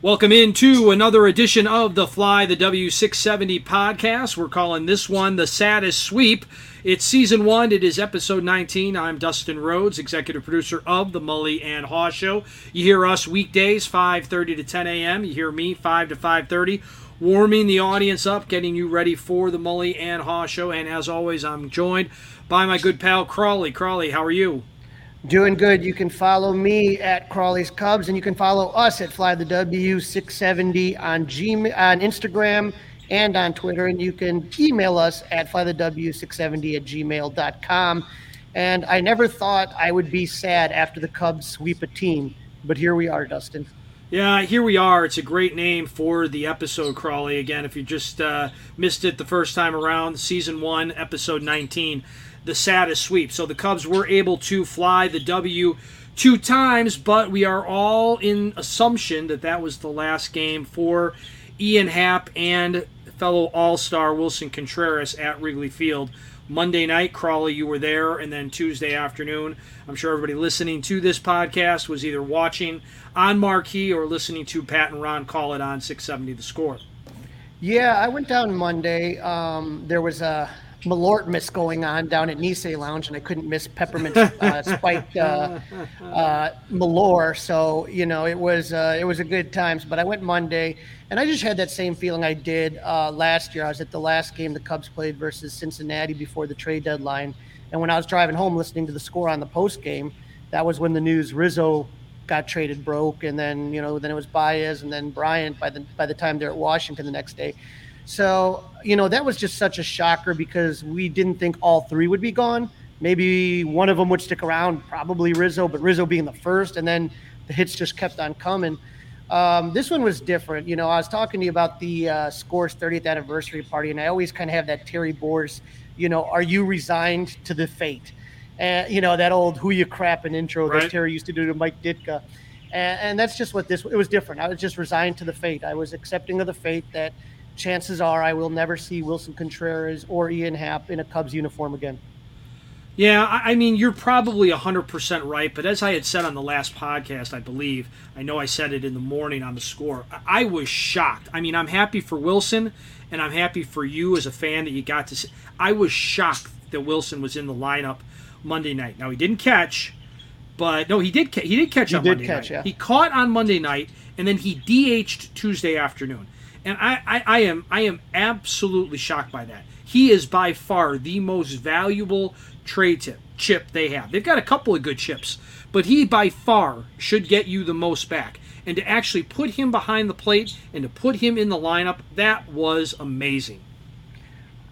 Welcome into another edition of the Fly the W670 podcast. We're calling this one the saddest sweep. It's season one. It is episode 19. I'm Dustin Rhodes, executive producer of the Mully and Haugh Show. You hear us weekdays 5:30 to 10 a.m. You hear me 5 to 5:30, warming the audience up, getting you ready for the Mully and Haugh Show. And as always, I'm joined by my good pal Crawly. Crawly, how are you? Doing good. You can follow me at Crawly's Cubs, and you can follow us at Fly the W670 on Gmail, on Instagram, and on Twitter. And you can email us at flythew670 at gmail.com. And I never thought I would be sad after the Cubs sweep a team, but here we are, Dustin. Yeah, here we are. It's a great name for the episode, Crawly. Again, if you just uh, missed it the first time around, season one, episode 19 the saddest sweep. So the Cubs were able to fly the W two times, but we are all in assumption that that was the last game for Ian Happ and fellow All Star Willson Contreras at Wrigley Field. Monday night, Crawly, you were there, and then Tuesday afternoon, I'm sure everybody listening to this podcast was either watching on Marquee or listening to Pat and Ron call it on 670 The Score. Yeah, I went down Monday. Um, there was a Malort miss going on down at Nisei Lounge, and I couldn't miss peppermint uh, spiked uh, uh, Malort. So you know, it was uh, it was a good times. But I went Monday, and I just had that same feeling I did uh, last year. I was at the last game the Cubs played versus Cincinnati before the trade deadline, and when I was driving home listening to the score on the post game, that was when the news Rizzo got traded broke, and then you know then it was Baez, and then Bryant by the by the time they're at Washington the next day. So, you know, that was just such a shocker because we didn't think all three would be gone. Maybe one of them would stick around, probably Rizzo, but Rizzo being the first, and then the hits just kept on coming. Um, this one was different. You know, I was talking to you about the uh, Scores 30th anniversary party, and I always kind of have that Terry Boers, you know, are you resigned to the fate? And, you know, that old who you crap crapping intro right. that Terry used to do to Mike Ditka. And, and that's just what this, it was different. I was just resigned to the fate. I was accepting of the fate that – chances are I will never see Willson Contreras or Ian Happ in a Cubs uniform again. Yeah, I mean, you're probably 100% right, but as I had said on the last podcast, I believe, I know I said it in the morning on the score, I was shocked. I mean, I'm happy for Wilson, and I'm happy for you as a fan that you got to see. I was shocked that Wilson was in the lineup Monday night. Now, he didn't catch, but no, he did, he did catch he on did Monday catch, night. Yeah. He caught on Monday night, and then he DH'd Tuesday afternoon. And I, I, I am I am absolutely shocked by that. He is by far the most valuable trade tip chip they have. They've got a couple of good chips, but he by far should get you the most back. And to actually put him behind the plate and to put him in the lineup, that was amazing.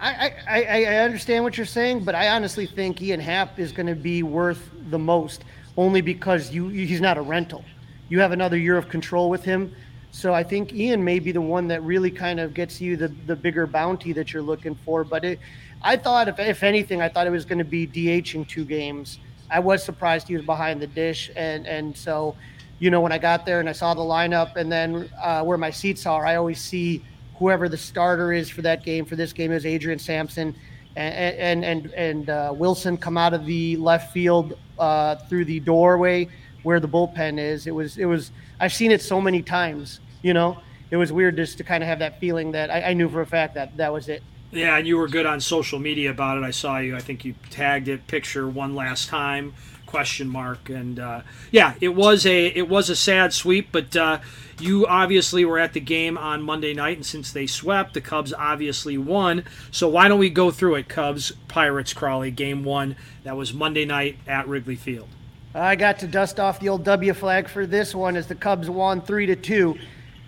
I, I, I understand what you're saying, but I honestly think Ian Happ is going to be worth the most only because you he's not a rental. You have another year of control with him. So I think Ian may be the one that really kind of gets you the, the bigger bounty that you're looking for. But it, I thought, if, if anything, I thought it was going to be DHing two games. I was surprised he was behind the dish. And, and so, you know, when I got there and I saw the lineup and then uh, where my seats are, I always see whoever the starter is for that game. For this game is Adrian Sampson. And and and, and uh, Willson come out of the left field uh, through the doorway where the bullpen is. It was it was I've seen it so many times, you know, it was weird just to kind of have that feeling that I, I knew for a fact that that was it. Yeah, and you were good on social media about it. I saw you. I think you tagged it picture one last time question mark and uh, yeah it was a it was a sad sweep but uh, you obviously were at the game on monday night and since they swept the cubs obviously won so why don't we go through it cubs pirates crawly game one that was monday night at wrigley field i got to dust off the old w flag for this one as the cubs won three to two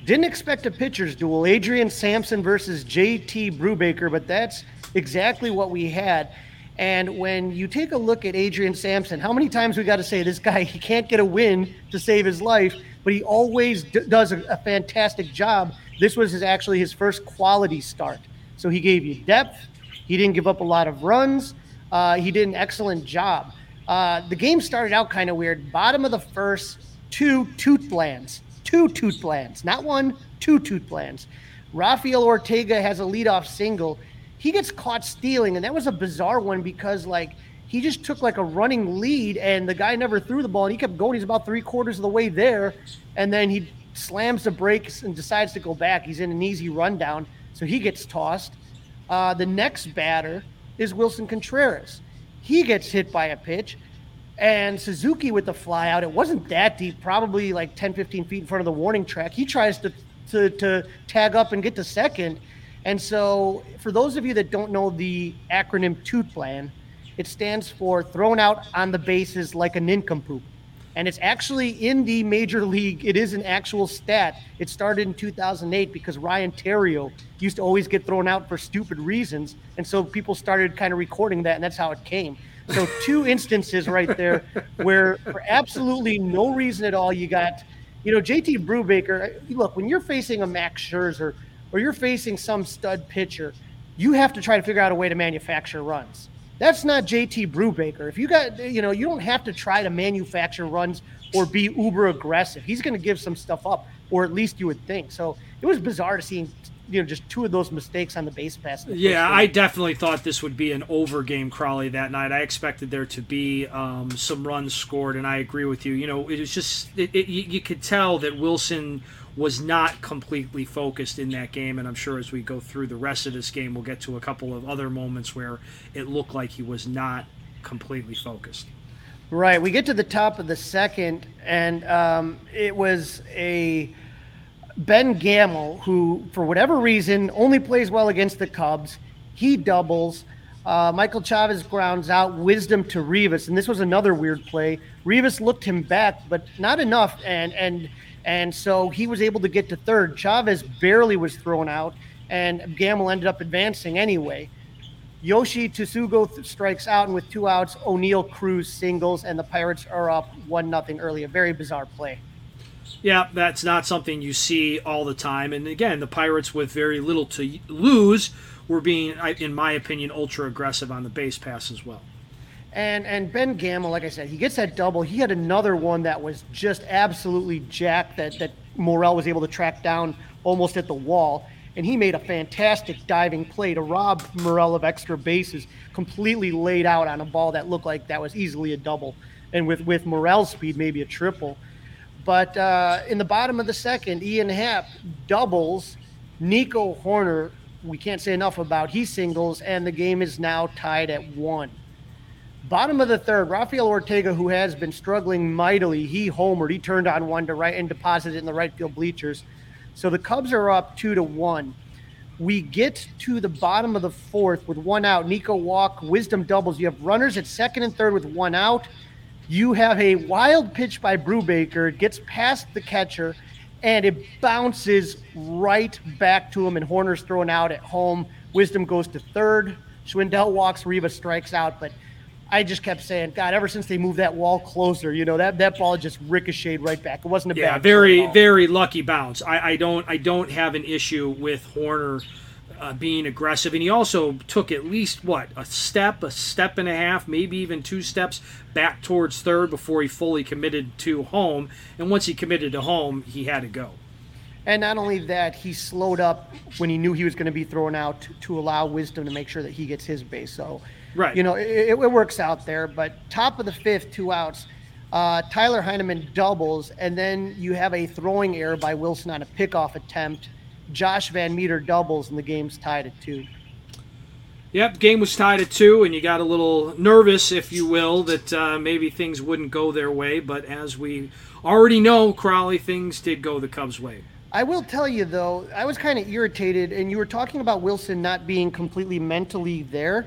didn't expect a pitcher's duel adrian sampson versus jt brubaker but that's exactly what we had and when you take a look at Adrian Sampson, how many times we got to say this guy he can't get a win to save his life, but he always d- does a, a, fantastic job. This was his, actually his first quality start, so he gave you depth. He didn't give up a lot of runs. Uh, he did an excellent job. Uh, the game started out kind of weird. Bottom of the first, two TOOTBLANs, two TOOTBLANs, not one, two TOOTBLANs. Rafael Ortega has a leadoff single he gets caught stealing, and that was a bizarre one because like he just took like a running lead, and the guy never threw the ball, and he kept going. He's about three quarters of the way there, and then he slams the brakes and decides to go back. He's in an easy rundown, so he gets tossed. Uh, the next batter is Willson Contreras. He gets hit by a pitch, and Suzuki with the fly out. It wasn't that deep, probably like 10, 15 feet in front of the warning track. He tries to to, to tag up and get to second and so, for those of you that don't know the acronym TOOTBLAN, it stands for thrown out on the bases like a nincompoop. And it's actually in the major league. It is an actual stat. It started in 2008 because Ryan Theriot used to always get thrown out for stupid reasons. And so people started kind of recording that, and that's how it came. So, two instances right there where, for absolutely no reason at all, you got, you know, JT Brubaker. Uh, look, when you're facing a Max Scherzer, or you're facing some stud pitcher, you have to try to figure out a way to manufacture runs. That's not JT Brubaker. If you got, you know, you don't have to try to manufacture runs or be uber aggressive. He's going to give some stuff up, or at least you would think. So it was bizarre to see, you know, just two of those mistakes on the base pass. The yeah, I definitely thought this would be an over game, Crawly, that night. I expected there to be um, some runs scored, and I agree with you. You know, it was just, it, it, you, could tell that Willson was not completely focused in that game. And I'm sure as we go through the rest of this game, we'll get to a couple of other moments where it looked like he was not completely focused. Right. We get to the top of the second, and um, it was a Ben Gamel who, for whatever reason, only plays well against the Cubs. He doubles. Uh, Michael Chavis grounds out wisdom to Rivas, and this was another weird play. Rivas looked him back, but not enough, and and and so he was able to get to third. Chavis barely was thrown out, and Gamel ended up advancing anyway. Yoshi Tsutsugo th- strikes out, and with two outs, Oneil Cruz singles, and the Pirates are up one nothing early. A very bizarre play. Yeah, that's not something you see all the time. And again, the Pirates, with very little to lose, were being, in my opinion, ultra aggressive on the base pass as well. And and Ben Gamel, like I said, he gets that double. He had another one that was just absolutely jacked that that Morel was able to track down almost at the wall. And he made a fantastic diving play to rob Morel of extra bases, completely laid out on a ball that looked like that was easily a double. And with, with Morel's speed, maybe a triple. But uh, in the bottom of the second, Ian Happ doubles. Nico Hoerner, we can't say enough about. He singles, and the game is now tied at one. Bottom of the third, Rafael Ortega, who has been struggling mightily, he homered. He turned on one to right and deposited in the right field bleachers. So the Cubs are up two to one. We get to the bottom of the fourth with one out. Nico walk, wisdom doubles. You have runners at second and third with one out. You have a wild pitch by Brubaker. It gets past the catcher and it bounces right back to him. And Hoerner's thrown out at home. Wisdom goes to third. Schwindel walks. Riva strikes out. But I just kept saying, God, ever since they moved that wall closer, you know, that, that ball just ricocheted right back. It wasn't a yeah, bad very, very lucky bounce. I, I don't I don't have an issue with Hoerner uh, being aggressive, and he also took at least what a step, a step and a half, maybe even two steps back towards third before he fully committed to home. And once he committed to home, he had to go. And not only that, he slowed up when he knew he was going to be thrown out to, to allow Wisdom to make sure that he gets his base. So Right. You know, it, it, works out there. But top of the fifth, two outs. Uh, Tyler Heineman doubles, and then you have a throwing error by Wilson on a pickoff attempt. Josh VanMeter doubles, and the game's tied at two. Yep, game was tied at two, and you got a little nervous, if you will, that uh, maybe things wouldn't go their way. But as we already know, Crawly, things did go the Cubs' way. I will tell you though, I was kind of irritated, and you were talking about Wilson not being completely mentally there.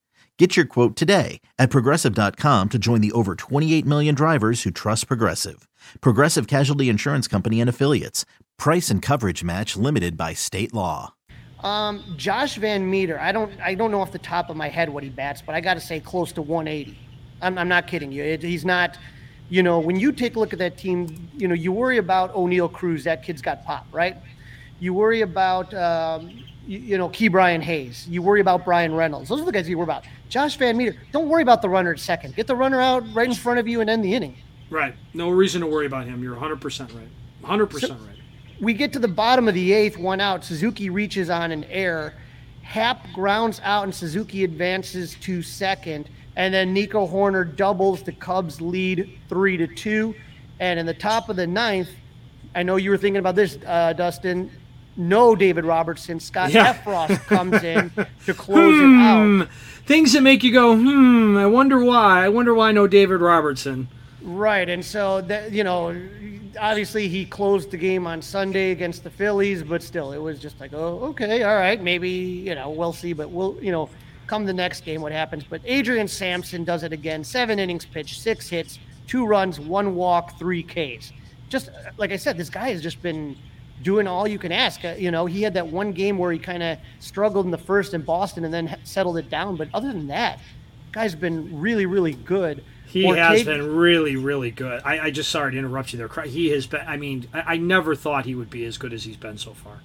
Get your quote today at progressive.com to join the over 28 million drivers who trust Progressive. Progressive Casualty Insurance Company and Affiliates. Price and coverage match limited by state law. Um, Josh VanMeter, I don't, I don't know off the top of my head what he bats, but I got to say close to 180. I'm, I'm not kidding you. It, he's not, you know, when you take a look at that team, you know, you worry about Oneil Cruz. That kid's got pop, right? You worry about, um, you, you, know, Ke'Bryan Hayes. You worry about Bryan Reynolds. Those are the guys you worry about. Josh VanMeter, don't worry about the runner at second. Get the runner out right in front of you and end the inning. Right. No reason to worry about him. You're 100% right. 100% so, right. We get to the bottom of the eighth, one out. Suzuki reaches on an error. Happ grounds out, and Suzuki advances to second. And then Nico Hoerner doubles the Cubs lead three to two. And in the top of the ninth, I know you were thinking about this, uh, Dustin. No David Robertson. Scott yeah. Effross comes in to close hmm. it out. Things that make you go, hmm, I wonder why. I wonder why no David Robertson. Right. And so, that, you know, obviously he closed the game on Sunday against the Phillies, but still, it was just like, oh, okay, all right, maybe, you know, we'll see. But we'll, you know, come the next game what happens. But Adrian Sampson does it again. Seven innings pitched, six hits, two runs, one walk, three Ks. Just like I said, this guy has just been doing all you can ask. Uh, you know, he had that one game where he kind of struggled in the first in Boston and then settled it down. But other than that, guy's been really, really good. He Ortega, has been really, really good. I, I, just sorry to interrupt you there. He has been. I mean, I, I never thought he would be as good as he's been so far.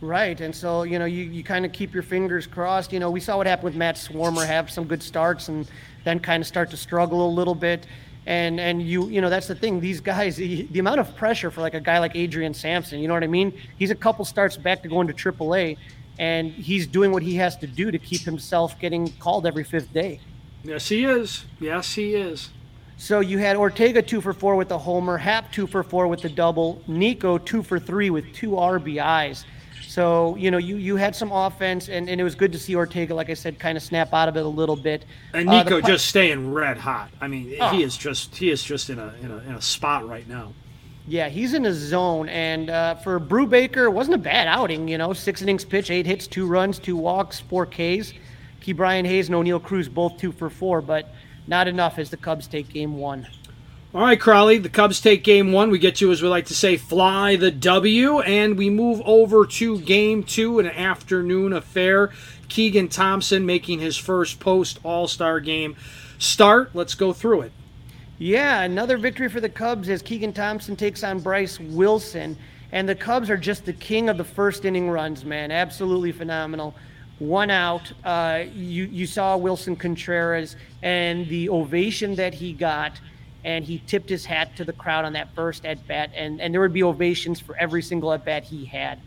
Right. And so, you know, you, you kind of keep your fingers crossed. You know, we saw what happened with Matt Swarmer have some good starts and then kind of start to struggle a little bit. And and you you know that's the thing. These guys, the, the amount of pressure for like a guy like Adrian Sampson. You know what I mean? He's a couple starts back to going to AAA, and he's doing what he has to do to keep himself getting called every fifth day. Yes, he is. Yes, he is. So you had Ortega two for four with the homer, Happ two for four with the double, Nico two for three with two RBIs. So, you know, you, you had some offense, and, and it was good to see Ortega, like I said, kind of snap out of it a little bit. And Nico uh, just staying red hot. I mean, oh. he is just he is just in a, in a in a spot right now. Yeah, he's in a zone, and uh, for Brubaker, it wasn't a bad outing. You know, six innings pitch, eight hits, two runs, two walks, four Ks. Ke'Bryan Hayes and Oneil Cruz both two for four, but not enough as the Cubs take game one. All right, Crawly, the Cubs take game one. We get you, as we like to say, fly the W, and we move over to game two, an afternoon affair. Keegan Thompson making his first post All Star game start. Let's go through it. Yeah, another victory for the Cubs as Keegan Thompson takes on Bryce Wilson. And the Cubs are just the king of the first inning runs, man. Absolutely phenomenal. One out. Uh, you, you saw Willson Contreras and the ovation that he got and he tipped his hat to the crowd on that first at bat, and and there would be ovations for every single at bat he had,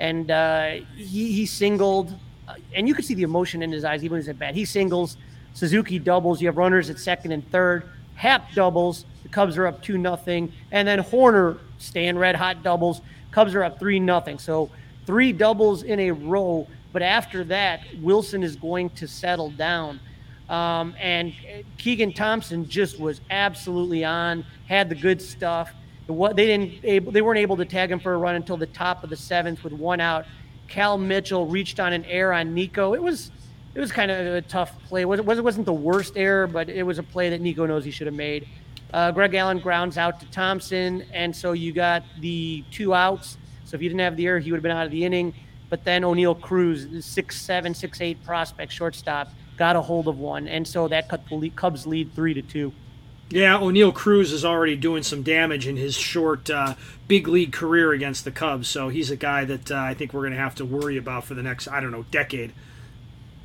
and uh, he he singled, uh, and you could see the emotion in his eyes even as at bat. He singles, Suzuki doubles. You have runners at second and third. Happ doubles. The Cubs are up two nothing, and then Hoerner staying red hot doubles. Cubs are up three nothing. So three doubles in a row. But after that, Wilson is going to settle down. Um, and Keegan Thompson just was absolutely on, had the good stuff. What they didn't able, they weren't able to tag him for a run until the top of the seventh with one out. Cal Mitchell reached on an error on Nico. It was it was kind of a tough play. It wasn't, the worst error, but it was a play that Nico knows he should have made. Uh, Greg Allen grounds out to Thompson, and so you got the two outs. So if you didn't have the error, he would have been out of the inning. But then Oneil Cruz, six seven, six eight prospect shortstop, got a hold of one, and so that cut the Cubs lead three to two. Yeah, Oneil Cruz is already doing some damage in his short uh, big league career against the Cubs, so he's a guy that uh, I think we're going to have to worry about for the next I don't know decade.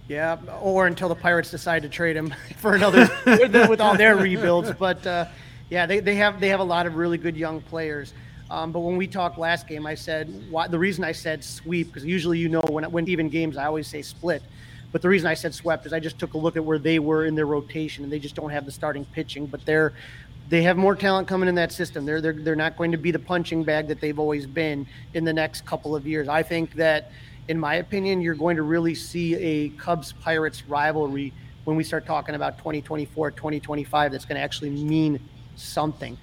Yeah, or until the Pirates decide to trade him for another with, with, all their rebuilds. But uh, yeah, they, they have they have a lot of really good young players. Um, but when we talked last game, I said why, the reason I said sweep because usually you know when when even games I always say split. But the reason I said swept is I just took a look at where they were in their rotation and they just don't have the starting pitching, but they're they have more talent coming in that system. They're they're they're not going to be the punching bag that they've always been in the next couple of years. I think that in my opinion, you're going to really see a Cubs Pirates rivalry when we start talking about 2024, 2025 that's going to actually mean something.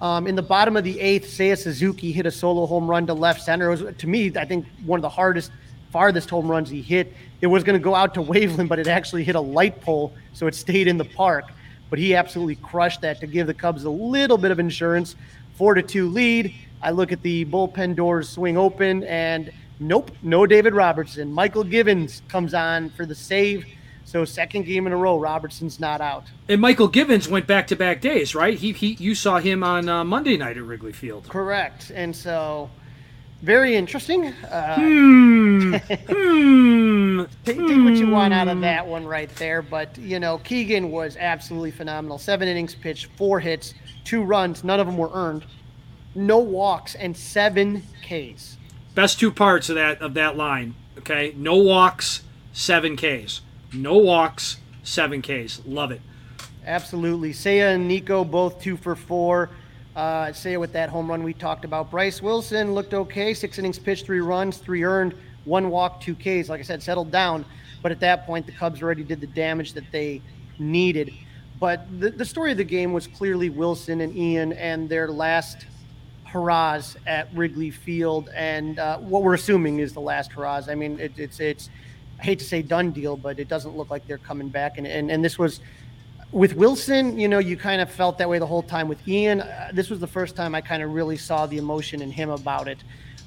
Um, in the bottom of the eighth, Seiya Suzuki hit a solo home run to left center. It was, to me, I think one of the hardest, farthest home runs he hit. It was going to go out to Waveland, but it actually hit a light pole, so it stayed in the park. But he absolutely crushed that to give the Cubs a little bit of insurance. Four to two lead. I look at the bullpen doors swing open, and nope, no David Robertson. Michael Givens comes on for the save so second game in a row, Robertson's not out. And Michael Givens went back to back days, right? He, he you saw him on uh, Monday night at Wrigley Field. Correct. And so very interesting. Uh, hmm. hmm. Take, take what you want out of that one right there. But, you know, Keegan was absolutely phenomenal. Seven innings pitched, four hits, two runs. None of them were earned. No walks and seven Ks. Best two parts of that of that line. Okay, no walks, seven Ks. No walks, seven Ks. Love it. Absolutely. Seiya and Nico both two for four. Uh, Seiya with that home run we talked about. Bryce Wilson looked okay. Six innings pitched, three runs, three earned, one walk, two Ks. Like I said, settled down. But at that point, the Cubs already did the damage that they needed. But the, the story of the game was clearly Wilson and Ian and their last hurrahs at Wrigley Field, and uh, what we're assuming is the last hurrahs. I mean, it, it's it's I hate to say done deal, but it doesn't look like they're coming back. And and, and this was with Wilson, you know, you kind of felt that way the whole time. With Ian, uh, this was the first time I kind of really saw the emotion in him about it.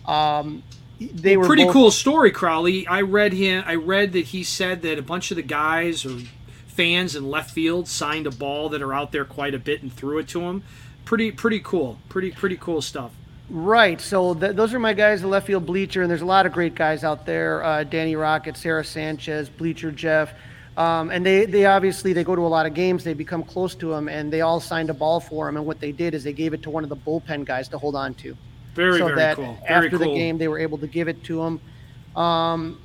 Um, they were pretty both- cool story, Crawly. I read him. I read that he said that a bunch of the guys or fans in left field signed a ball that are out there quite a bit and threw it to him. Pretty pretty cool. Pretty pretty cool stuff. Right. So th- those are my guys, the left field bleacher, and there's a lot of great guys out there. Uh, Danny Rocket, Sarah Sanchez, Bleacher Jeff. Um, and they, they obviously they go to a lot of games. They become close to him, and they all signed a ball for him. And what they did is they gave it to one of the bullpen guys to hold on to. Very so very that cool. Very after cool. the game, they were able to give it to him. Um,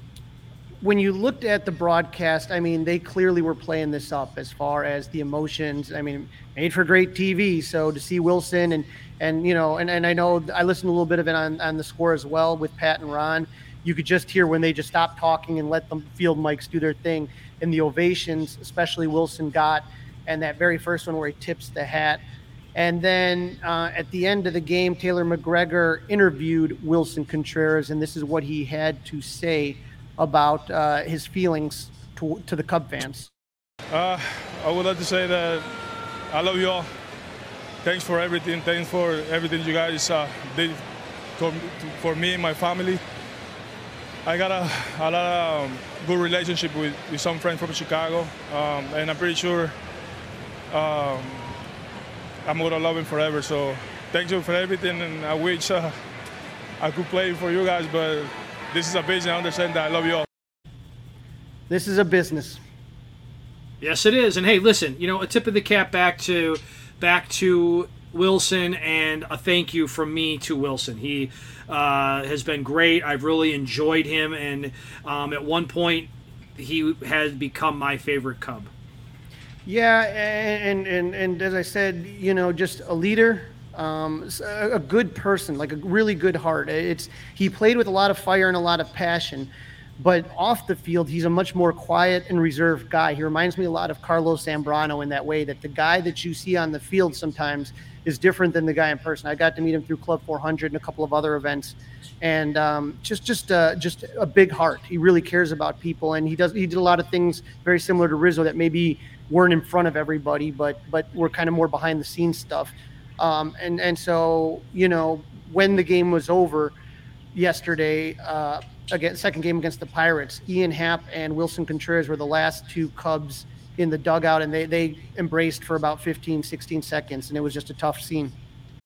when you looked at the broadcast, I mean, they clearly were playing this up as far as the emotions. I mean, made for great TV. So to see Wilson and and you know, and, and I know I listened a little bit of it on, on the score as well with Pat and Ron. You could just hear when they just stopped talking and let the field mics do their thing. And the ovations, especially Wilson got, and that very first one where he tips the hat. And then uh, at the end of the game, Taylor McGregor interviewed Willson Contreras, and this is what he had to say about uh, his feelings to, to the Cub fans. Uh, I would like to say that I love you all thanks for everything. Thanks for everything you guys uh, did for, for, me and my family. I got a, a lot of um, good relationship with, with some friends from Chicago, um, and I'm pretty sure um, I'm gonna love him forever. So thank you for everything, and I wish uh, I could play for you guys, but this is a business. I understand that. I love you all. This is a business. Yes, it is. And hey, listen, you know, a tip of the cap back to back to Willson and a thank you from me to Wilson. He uh, has been great. I've really enjoyed him, and um, at one point, he has become my favorite Cub. Yeah, and and and as I said, you know, just a leader, um, a good person, like a really good heart. It's he played with a lot of fire and a lot of passion. But off the field, he's a much more quiet and reserved guy. He reminds me a lot of Carlos Zambrano in that way that the guy that you see on the field sometimes is different than the guy in person. I got to meet him through Club 400 and a couple of other events, and um, just just uh, just a big heart. He really cares about people, and he does he did a lot of things very similar to Rizzo that maybe weren't in front of everybody, but but were kind of more behind the scenes stuff. Um, and and so you know when the game was over yesterday. Uh, again, second game against the Pirates, Ian Happ and Willson Contreras were the last two Cubs in the dugout, and they, they embraced for about 15, 16 seconds, and it was just a tough scene.